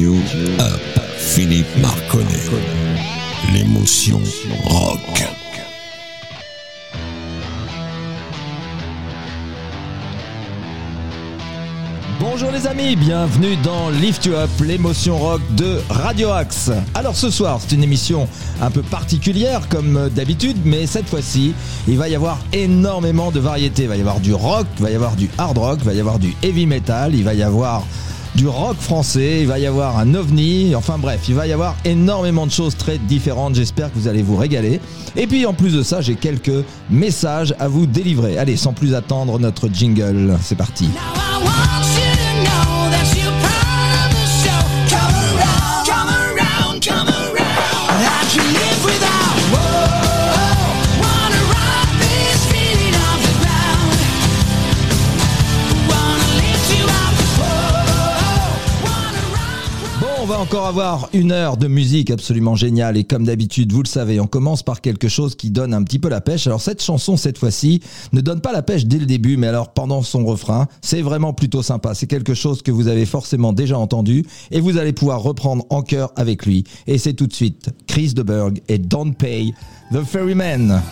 you up, Philippe Marconnet. L'émotion rock. Bonjour les amis, bienvenue dans Lift You Up, l'émotion rock de Radio Axe. Alors ce soir, c'est une émission un peu particulière comme d'habitude, mais cette fois-ci, il va y avoir énormément de variétés. Il va y avoir du rock, il va y avoir du hard rock, il va y avoir du heavy metal, il va y avoir du rock français, il va y avoir un ovni, enfin bref, il va y avoir énormément de choses très différentes, j'espère que vous allez vous régaler. Et puis en plus de ça, j'ai quelques messages à vous délivrer. Allez, sans plus attendre, notre jingle, c'est parti. Encore avoir une heure de musique absolument géniale et comme d'habitude, vous le savez, on commence par quelque chose qui donne un petit peu la pêche. Alors cette chanson, cette fois-ci, ne donne pas la pêche dès le début, mais alors pendant son refrain, c'est vraiment plutôt sympa. C'est quelque chose que vous avez forcément déjà entendu et vous allez pouvoir reprendre en chœur avec lui. Et c'est tout de suite Chris de Berg et Don't Pay the Ferryman.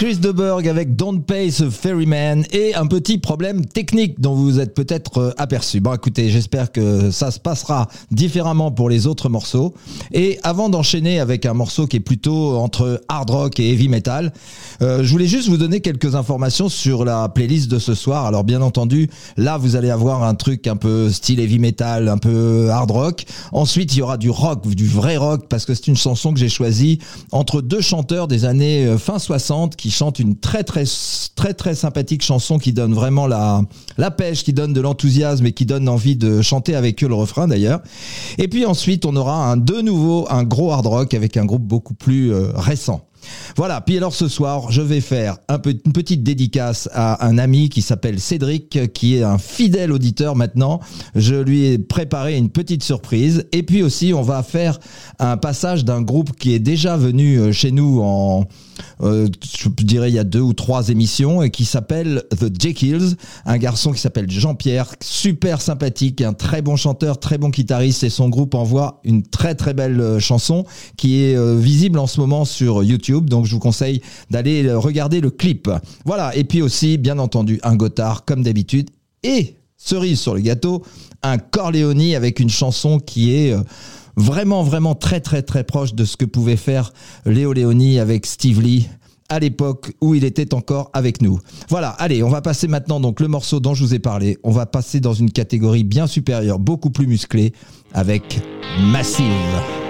Chris Deberg avec Don't Pay the Ferryman et un petit problème technique dont vous vous êtes peut-être euh, aperçu. Bon, écoutez, j'espère que ça se passera différemment pour les autres morceaux. Et avant d'enchaîner avec un morceau qui est plutôt entre hard rock et heavy metal, euh, je voulais juste vous donner quelques informations sur la playlist de ce soir. Alors, bien entendu, là, vous allez avoir un truc un peu style heavy metal, un peu hard rock. Ensuite, il y aura du rock, du vrai rock, parce que c'est une chanson que j'ai choisie entre deux chanteurs des années euh, fin 60 qui chante une très très très très sympathique chanson qui donne vraiment la la pêche, qui donne de l'enthousiasme et qui donne envie de chanter avec eux le refrain d'ailleurs. Et puis ensuite, on aura de nouveau un gros hard rock avec un groupe beaucoup plus euh, récent. Voilà, puis alors ce soir, je vais faire une petite dédicace à un ami qui s'appelle Cédric, qui est un fidèle auditeur maintenant. Je lui ai préparé une petite surprise. Et puis aussi, on va faire un passage d'un groupe qui est déjà venu euh, chez nous en, euh, je dirais il y a deux ou trois émissions et qui s'appelle The Jekylls, un garçon qui s'appelle Jean-Pierre, super sympathique, un très bon chanteur, très bon guitariste et son groupe envoie une très très belle euh, chanson qui est euh, visible en ce moment sur YouTube. Donc je vous conseille d'aller euh, regarder le clip. Voilà. Et puis aussi, bien entendu, un Gotthard comme d'habitude et cerise sur le gâteau, un Corleone avec une chanson qui est euh, vraiment, vraiment très, très, très proche de ce que pouvait faire Léo Léoni avec Steve Lee à l'époque où il était encore avec nous. Voilà, allez, on va passer maintenant donc le morceau dont je vous ai parlé. On va passer dans une catégorie bien supérieure, beaucoup plus musclée, avec Massive.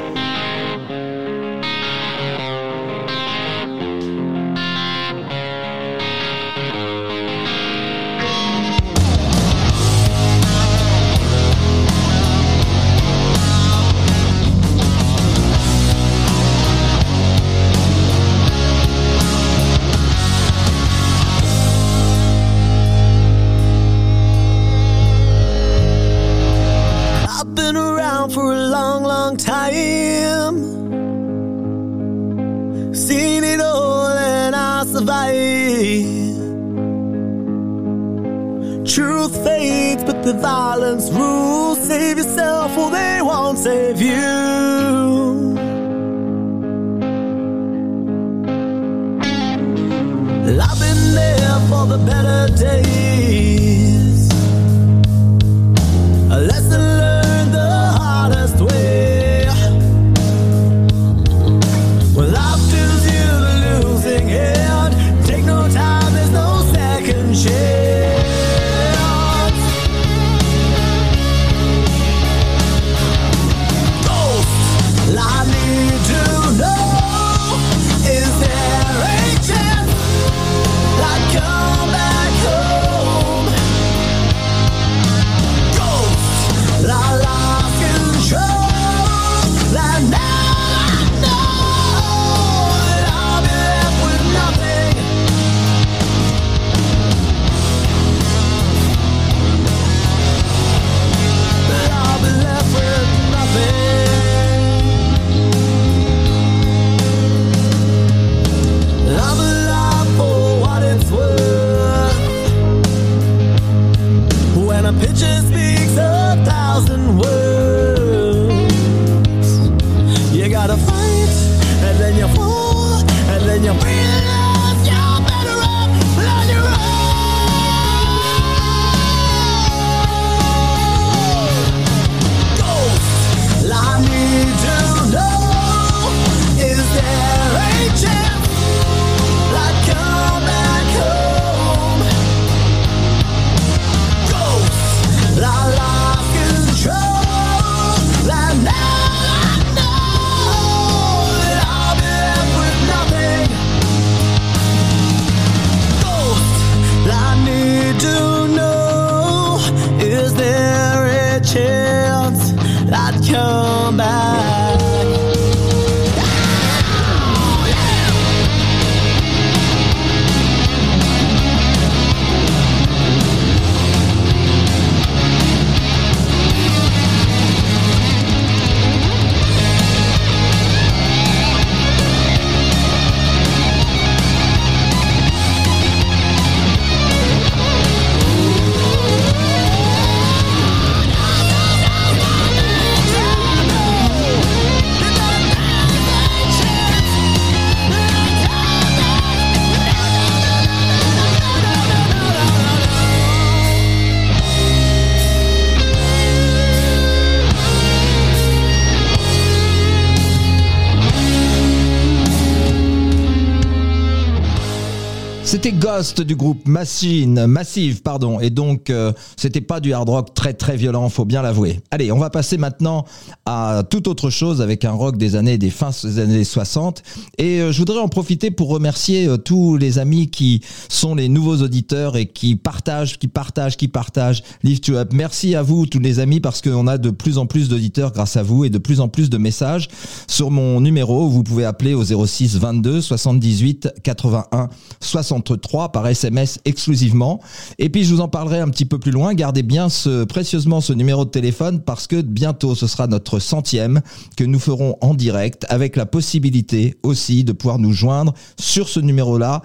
Du groupe Machine, Massive, pardon. Et donc, euh, c'était pas du hard rock très très violent, faut bien l'avouer. Allez, on va passer maintenant à toute autre chose avec un rock des années, des fins des années 60. Et euh, je voudrais en profiter pour remercier euh, tous les amis qui sont les nouveaux auditeurs et qui partagent, qui partagent, qui partagent Lift You Up. Merci à vous, tous les amis, parce qu'on a de plus en plus d'auditeurs grâce à vous et de plus en plus de messages sur mon numéro. Vous pouvez appeler au 06 22 78 81 63 par SMS exclusivement. Et puis je vous en parlerai un petit peu plus loin. Gardez bien précieusement ce numéro de téléphone parce que bientôt ce sera notre centième que nous ferons en direct avec la possibilité aussi de pouvoir nous joindre sur ce numéro-là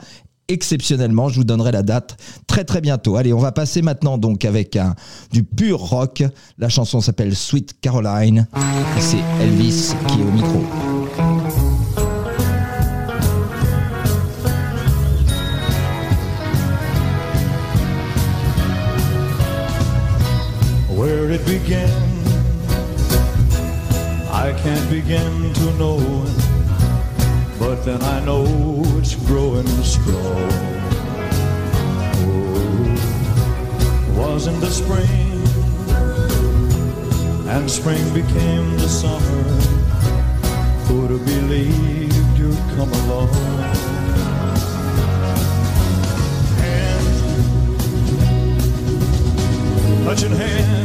exceptionnellement. Je vous donnerai la date très très bientôt. Allez, on va passer maintenant donc avec du pur rock. La chanson s'appelle Sweet Caroline. C'est Elvis qui est au micro. It began. I can't begin to know, but then I know it's growing strong. Oh, was in the spring, and spring became the summer. Who'd have believed you'd come along? Touching hands,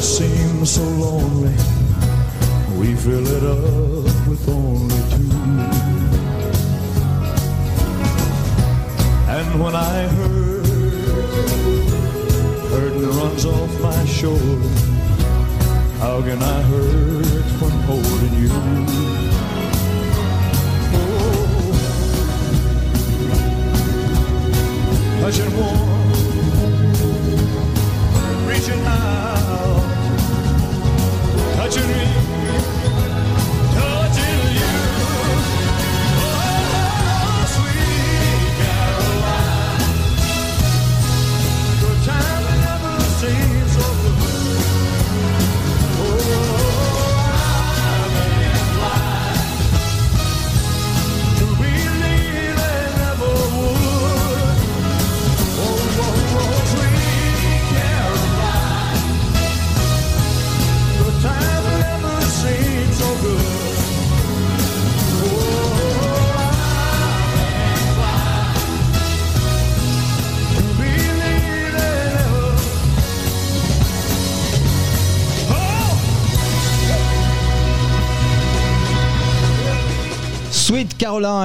seem so lonely. We fill it up with only two. And when I hurt, hurting runs off my shoulder. How can I hurt when holding you? Oh, reaching out, touching me,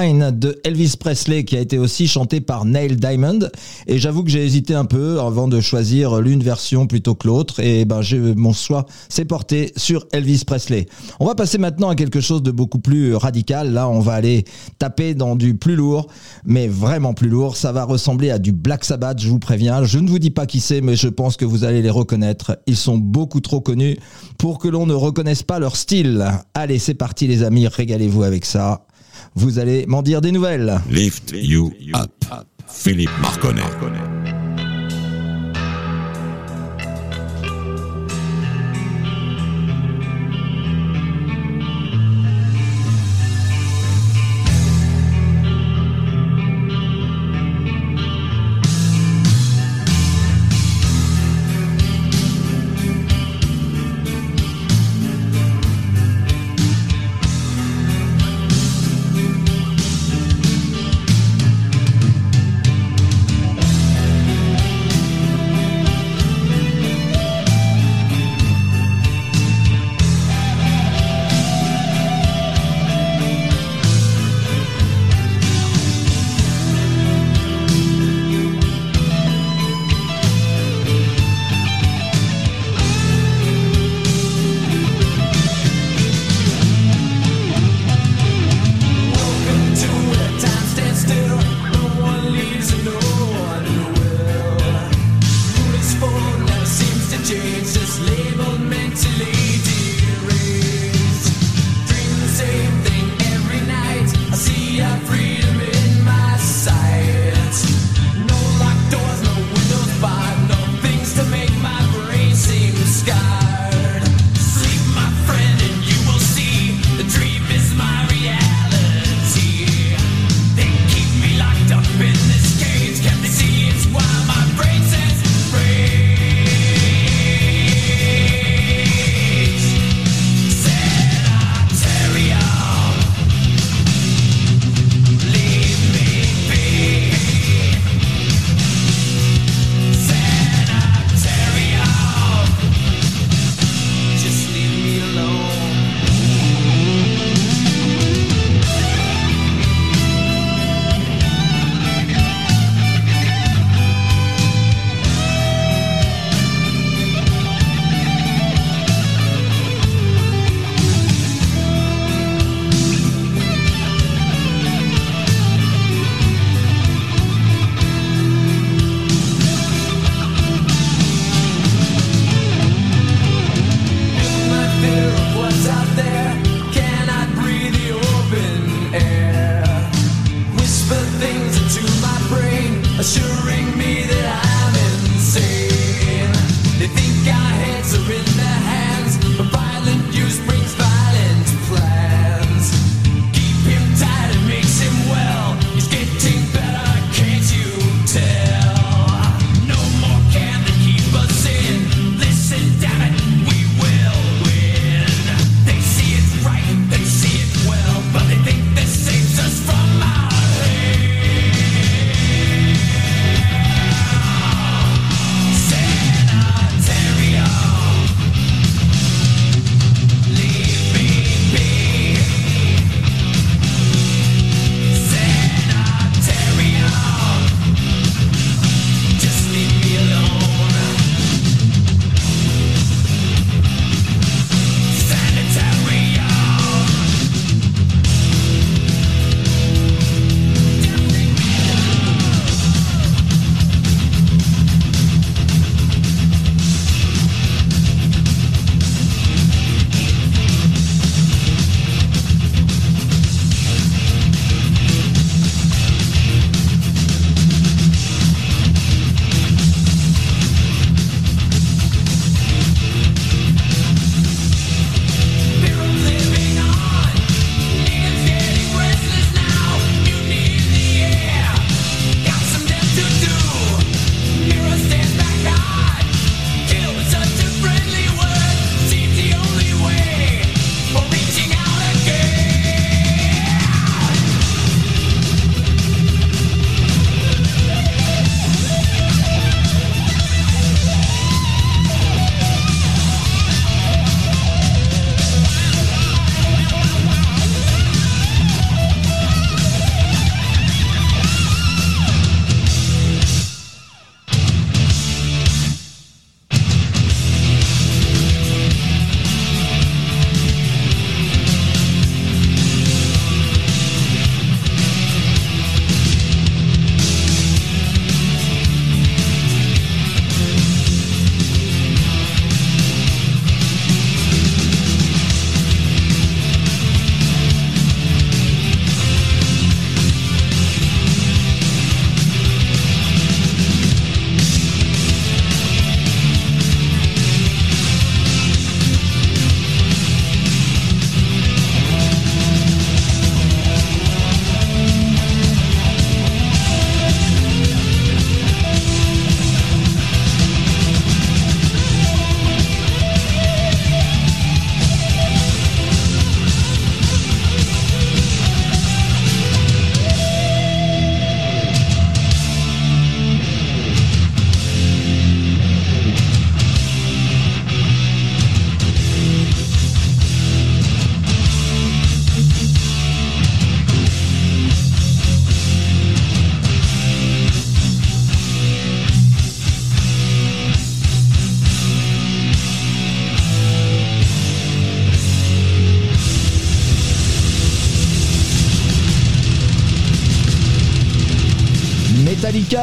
De Elvis Presley qui a été aussi chanté par Neil Diamond et j'avoue que j'ai hésité un peu avant de choisir l'une version plutôt que l'autre et ben mon choix s'est porté sur Elvis Presley. On va passer maintenant à quelque chose de beaucoup plus radical. Là, on va aller taper dans du plus lourd, mais vraiment plus lourd. Ça va ressembler à du Black Sabbath, je vous préviens. Je ne vous dis pas qui c'est, mais je pense que vous allez les reconnaître. Ils sont beaucoup trop connus pour que l'on ne reconnaisse pas leur style. Allez, c'est parti les amis, régalez-vous avec ça. Vous allez m'en dire des nouvelles. Lift You Up. Philippe Marconnet.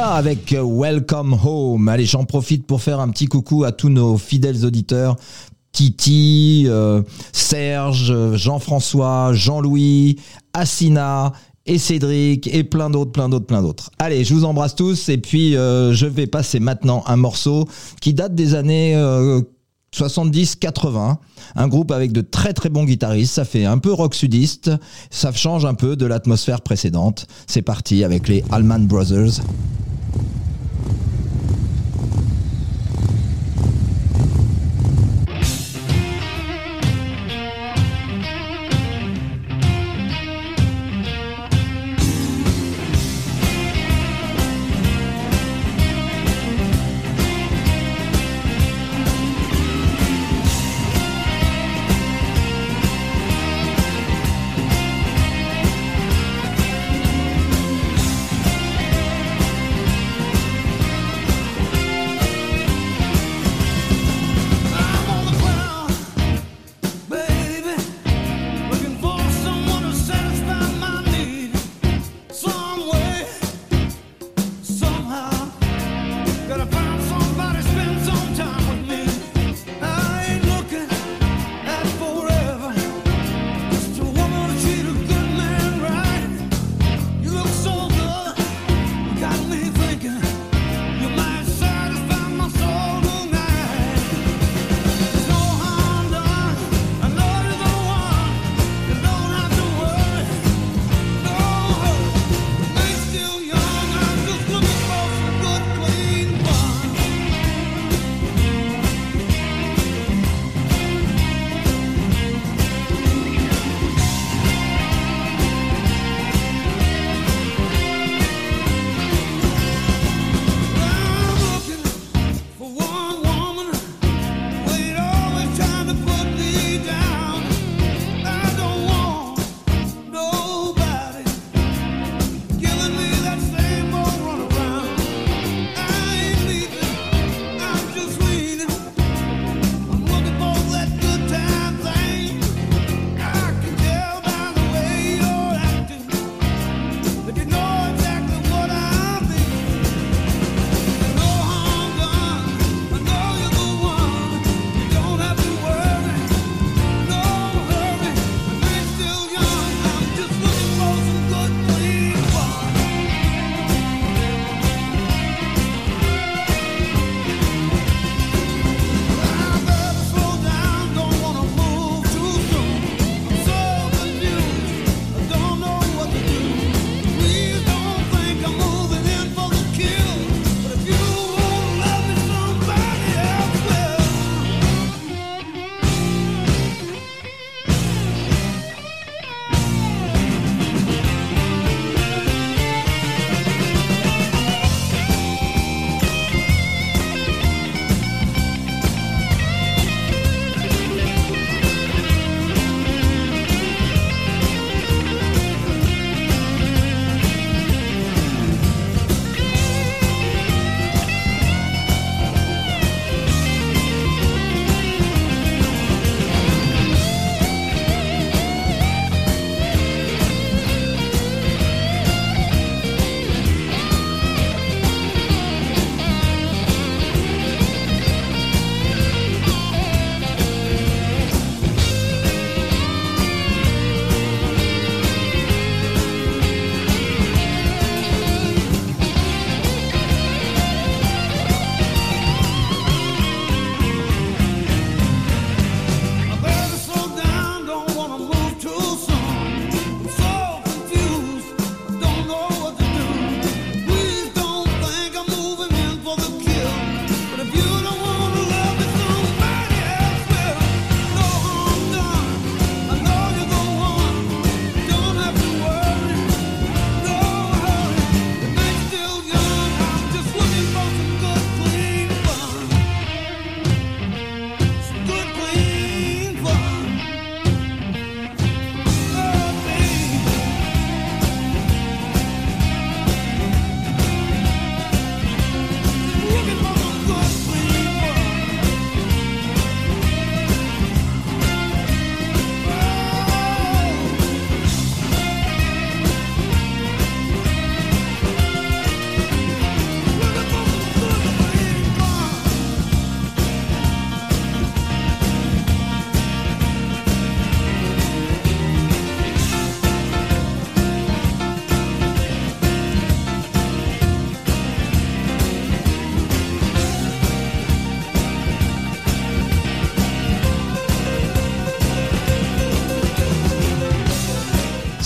Avec Welcome Home. Allez, j'en profite pour faire un petit coucou à tous nos fidèles auditeurs. Titi, euh, Serge, Jean-François, Jean-Louis, Assina et Cédric et plein d'autres, plein d'autres, plein d'autres. Allez, je vous embrasse tous et puis euh, je vais passer maintenant un morceau qui date des années euh, 70-80, un groupe avec de très très bons guitaristes, ça fait un peu rock sudiste, ça change un peu de l'atmosphère précédente. C'est parti avec les Allman Brothers.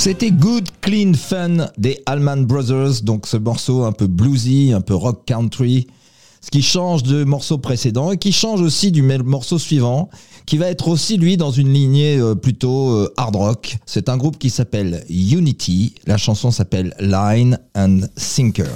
C'était Good Clean Fun des Allman Brothers, donc ce morceau un peu bluesy, un peu rock country, ce qui change de morceau précédent et qui change aussi du morceau suivant, qui va être aussi lui dans une lignée euh, plutôt euh, hard rock. C'est un groupe qui s'appelle Unity, la chanson s'appelle Line and Sinker.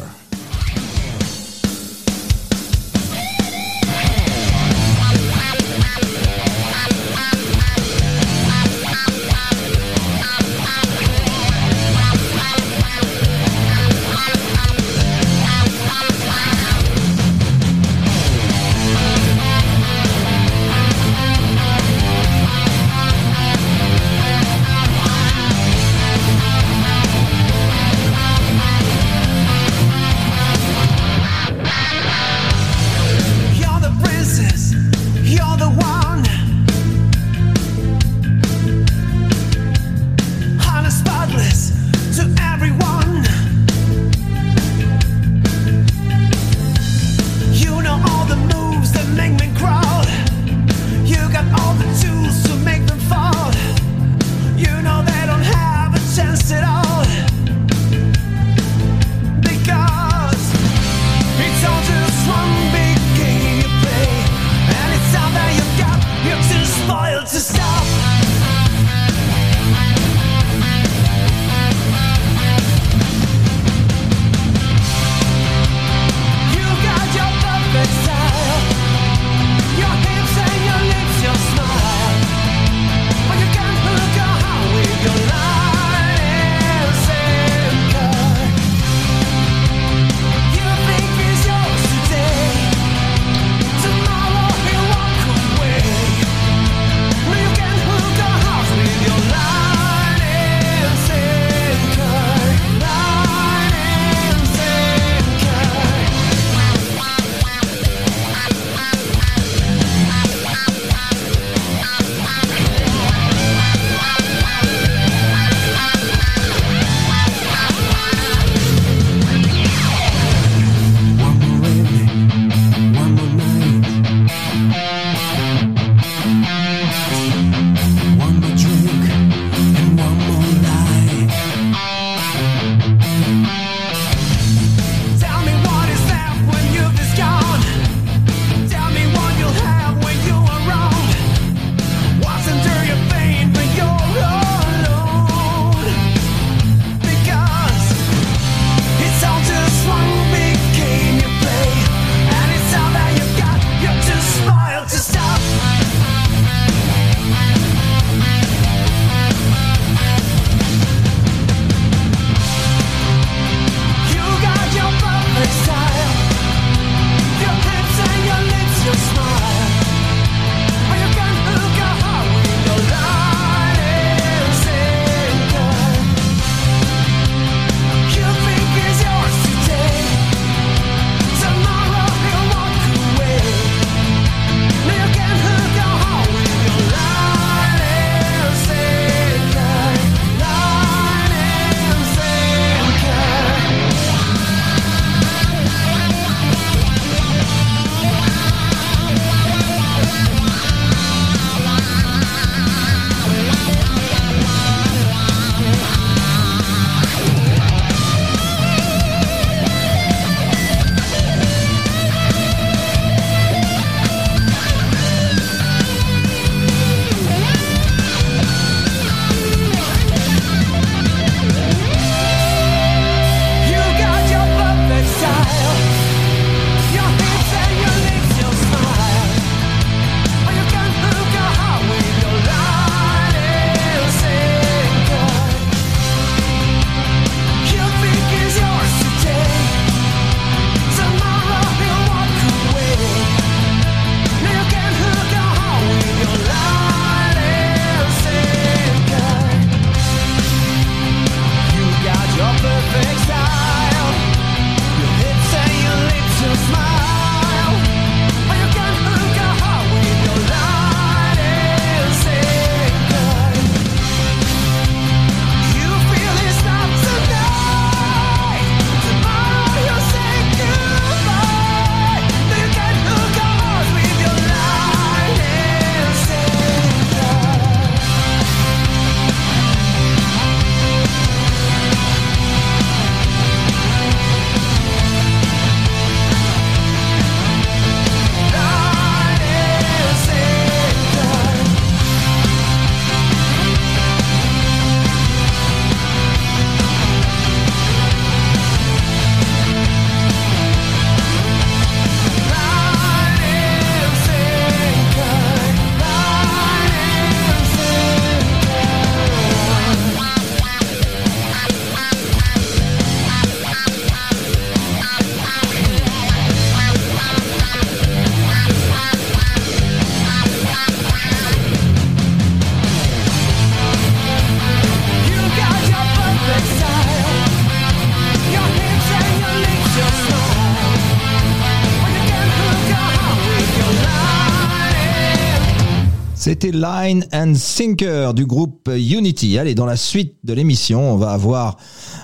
Line and Sinker du groupe Unity. Allez, dans la suite de l'émission, on va avoir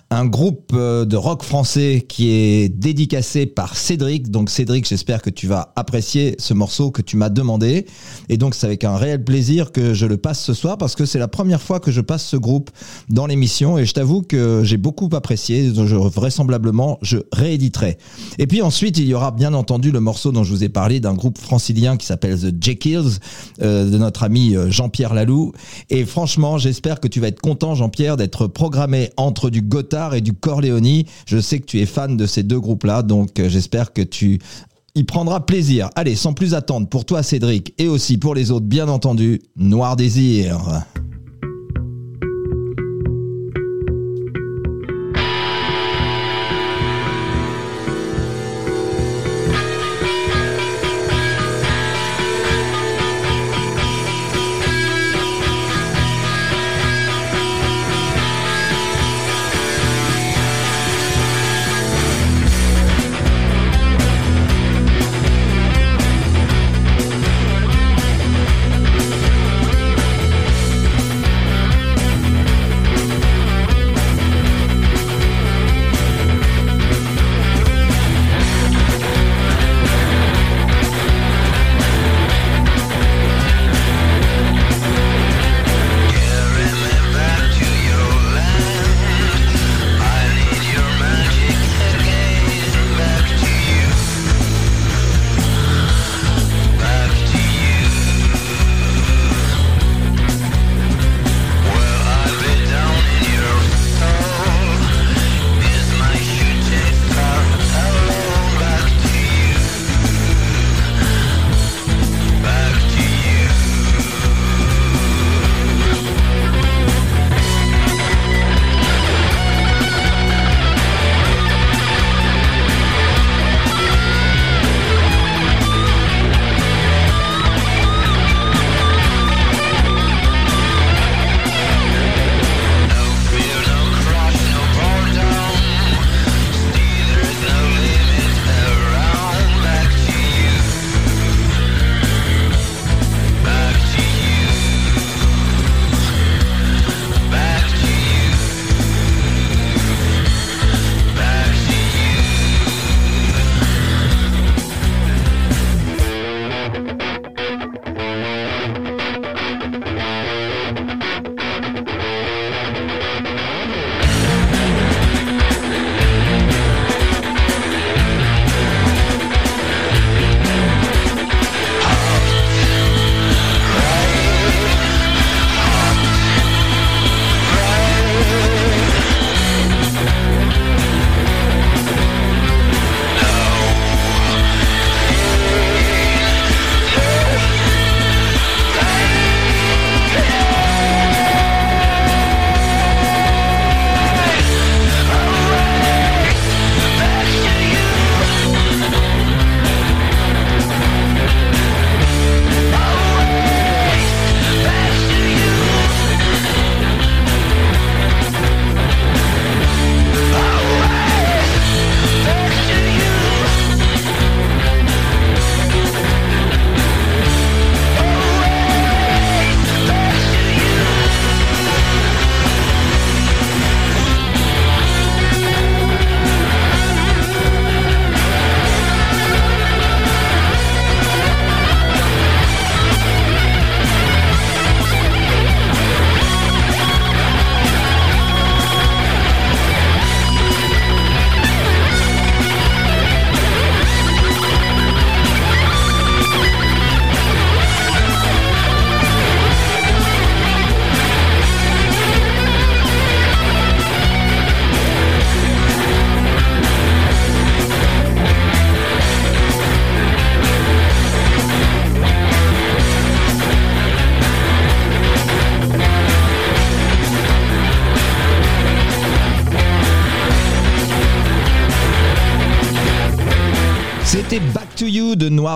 un groupe euh, de rock français qui est dédicacé par Cédric. Donc Cédric, j'espère que tu vas apprécier ce morceau que tu m'as demandé. Et donc c'est avec un réel plaisir que je le passe ce soir parce que c'est la première fois que je passe ce groupe dans l'émission et je t'avoue que j'ai beaucoup apprécié. Je, vraisemblablement, je rééditerai. Et puis ensuite, il y aura bien entendu le morceau dont je vous ai parlé d'un groupe francilien qui s'appelle The Jekylls euh, de notre ami euh, Jean-Pierre Lalou. Et franchement, j'espère que tu vas être content, Jean-Pierre, d'être programmé entre du Et du Corleone. Je sais que tu es fan de ces deux groupes-là, donc euh, j'espère que tu y prendras plaisir. Allez, sans plus attendre, pour toi Cédric, et aussi pour les autres, bien entendu, Noir Désir.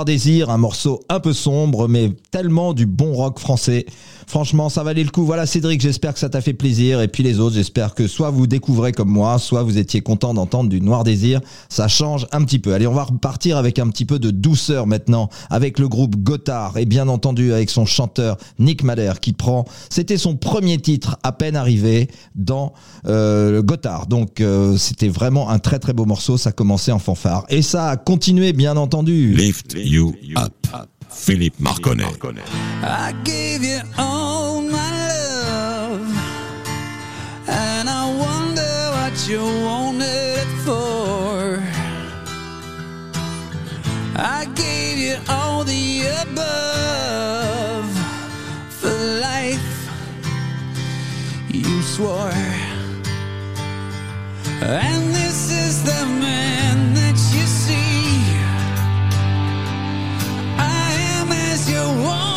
Désir, un morceau un peu sombre, mais tellement du bon rock français. Franchement, ça valait le coup. Voilà Cédric, j'espère que ça t'a fait plaisir. Et puis les autres, j'espère que soit vous découvrez comme moi, soit vous étiez content d'entendre du Noir Désir. Ça change un petit peu. Allez, on va repartir avec un petit peu de douceur maintenant, avec le groupe Gotthard et bien entendu avec son chanteur Nick Madère qui prend, c'était son premier titre à peine arrivé dans euh, Gotthard. Donc euh, c'était vraiment un très très beau morceau. Ça commençait en fanfare et ça a continué bien entendu. You up. Philippe Marconnet. I gave you all my love, and I wonder what you wanted it for. I gave you all the above for life, you swore. And this is the man as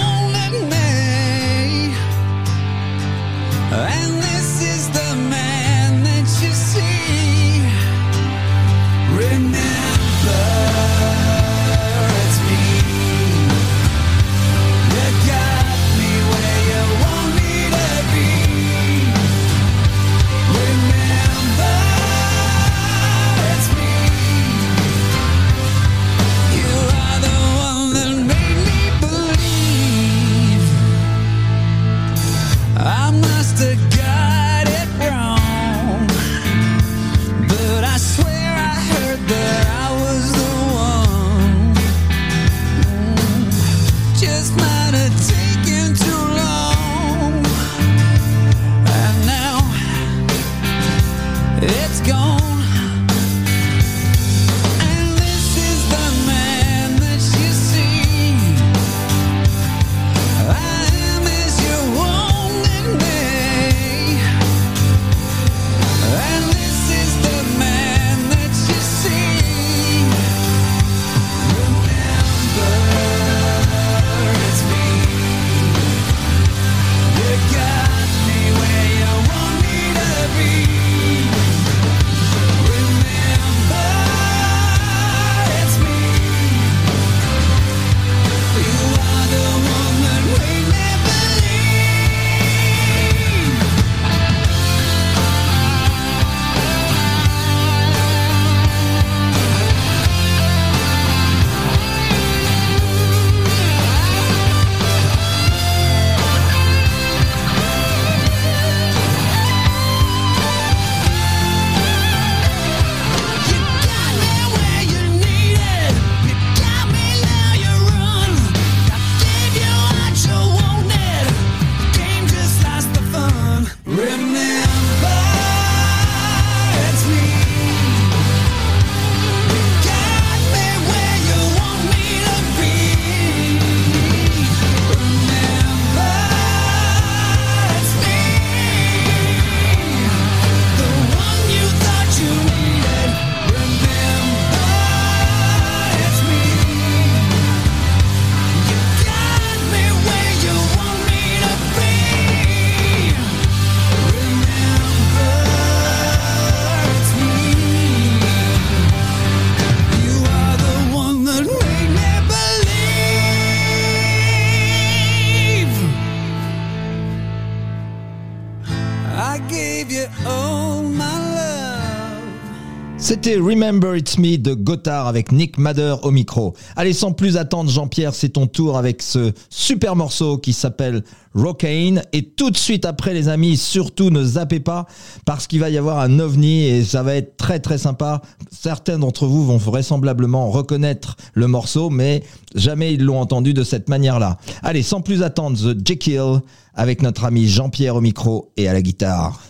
Remember It's Me de Gotthard avec Nick Madder au micro. Allez, sans plus attendre, Jean-Pierre, c'est ton tour avec ce super morceau qui s'appelle Rockane. Et tout de suite après, les amis, surtout ne zappez pas parce qu'il va y avoir un ovni et ça va être très très sympa. Certains d'entre vous vont vraisemblablement reconnaître le morceau, mais jamais ils l'ont entendu de cette manière-là. Allez, sans plus attendre, The Jekyll avec notre ami Jean-Pierre au micro et à la guitare.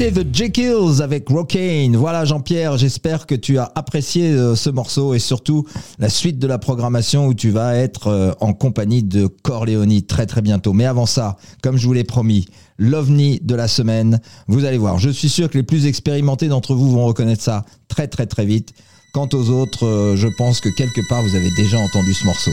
C'était The Jekylls avec Rockane. Voilà Jean-Pierre, j'espère que tu as apprécié euh, ce morceau et surtout la suite de la programmation où tu vas être euh, en compagnie de Corleone très très bientôt. Mais avant ça, comme je vous l'ai promis, l'ovni de la semaine, vous allez voir, je suis sûr que les plus expérimentés d'entre vous vont reconnaître ça très très très vite. Quant aux autres, euh, je pense que quelque part vous avez déjà entendu ce morceau.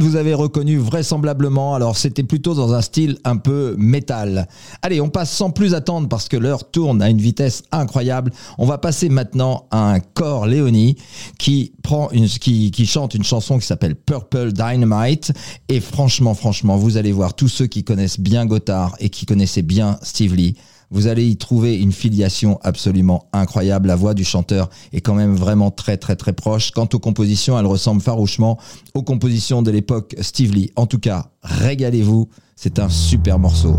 Vous avez reconnu vraisemblablement. Alors c'était plutôt dans un style un peu métal. Allez, on passe sans plus attendre parce que l'heure tourne à une vitesse incroyable. On va passer maintenant à un corps Léonie qui prend une, qui, qui chante une chanson qui s'appelle Purple Dynamite. Et franchement, franchement, vous allez voir tous ceux qui connaissent bien Gotthard et qui connaissaient bien Steve Lee. Vous allez y trouver une filiation absolument incroyable. La voix du chanteur est quand même vraiment très très très proche. Quant aux compositions, elles ressemblent farouchement aux compositions de l'époque Steve Lee. En tout cas, régalez-vous. C'est un super morceau.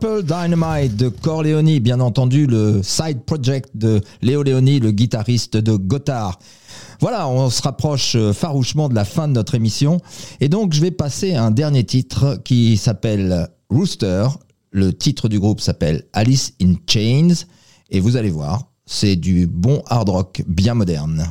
Purple Dynamite de Corleone, bien entendu le side project de Léo Leoni, le guitariste de Gotthard. Voilà, on se rapproche euh, farouchement de la fin de notre émission. Et donc, je vais passer à un dernier titre qui s'appelle Rooster. Le titre du groupe s'appelle Alice in Chains. Et vous allez voir, c'est du bon hard rock bien moderne.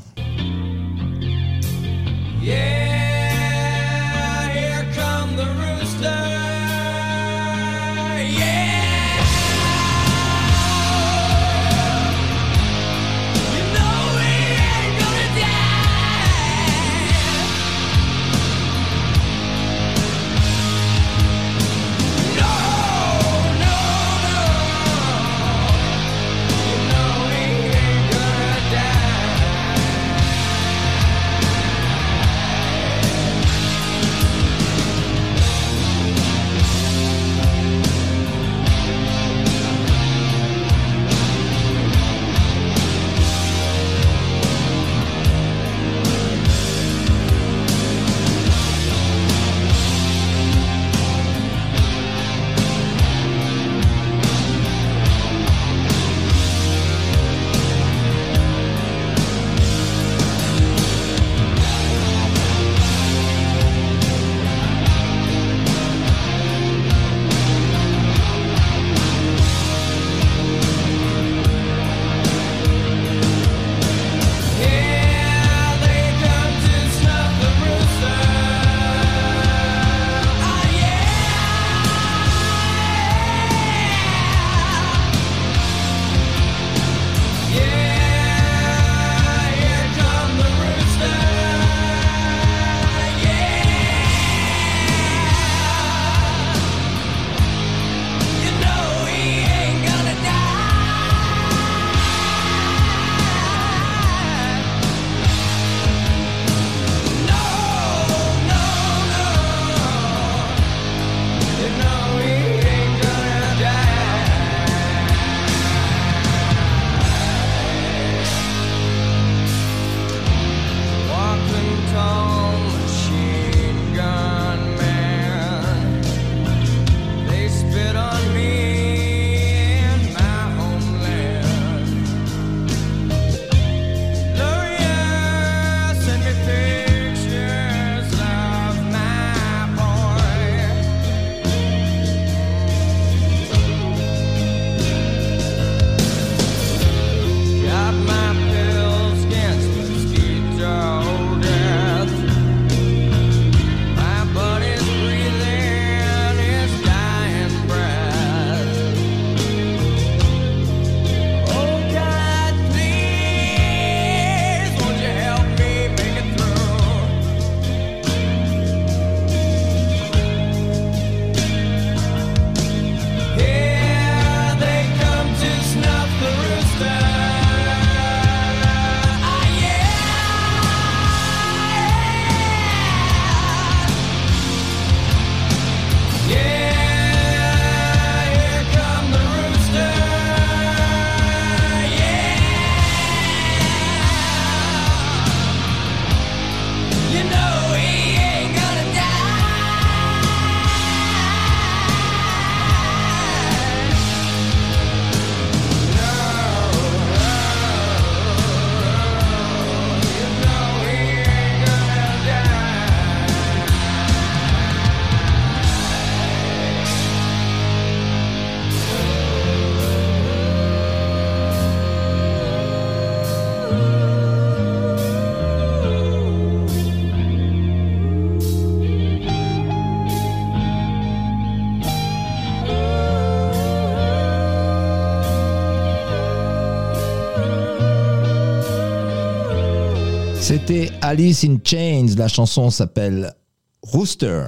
C'était Alice in Chains. La chanson s'appelle Rooster.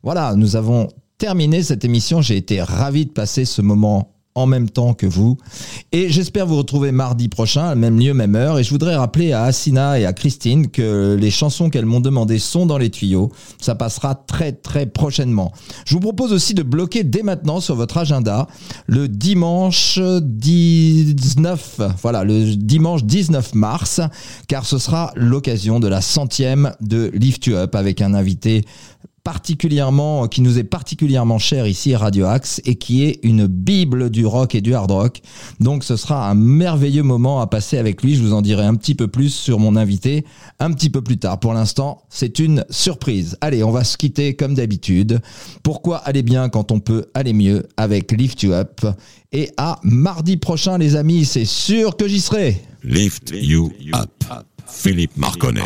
Voilà, nous avons terminé cette émission. J'ai été ravi de passer ce moment en même temps que vous. Et j'espère vous retrouver mardi prochain, même lieu, même heure. Et je voudrais rappeler à Assina et à Christine que les chansons qu'elles m'ont demandées sont dans les tuyaux. Ça passera très très prochainement. Je vous propose aussi de bloquer dès maintenant sur votre agenda le dimanche 19, voilà, le dimanche 19 mars, car ce sera l'occasion de la centième de Lift You Up avec un invité particulièrement, qui nous est particulièrement cher ici Radio Axe et qui est une bible du rock et du hard rock. Donc ce sera un merveilleux moment à passer avec lui. Je vous en dirai un petit peu plus sur mon invité un petit peu plus tard. Pour l'instant, c'est une surprise. Allez, on va se quitter comme d'habitude. Pourquoi aller bien quand on peut aller mieux avec Lift You Up? Et à mardi prochain, les amis, c'est sûr que j'y serai. Lift You Up. Philippe Marconnet.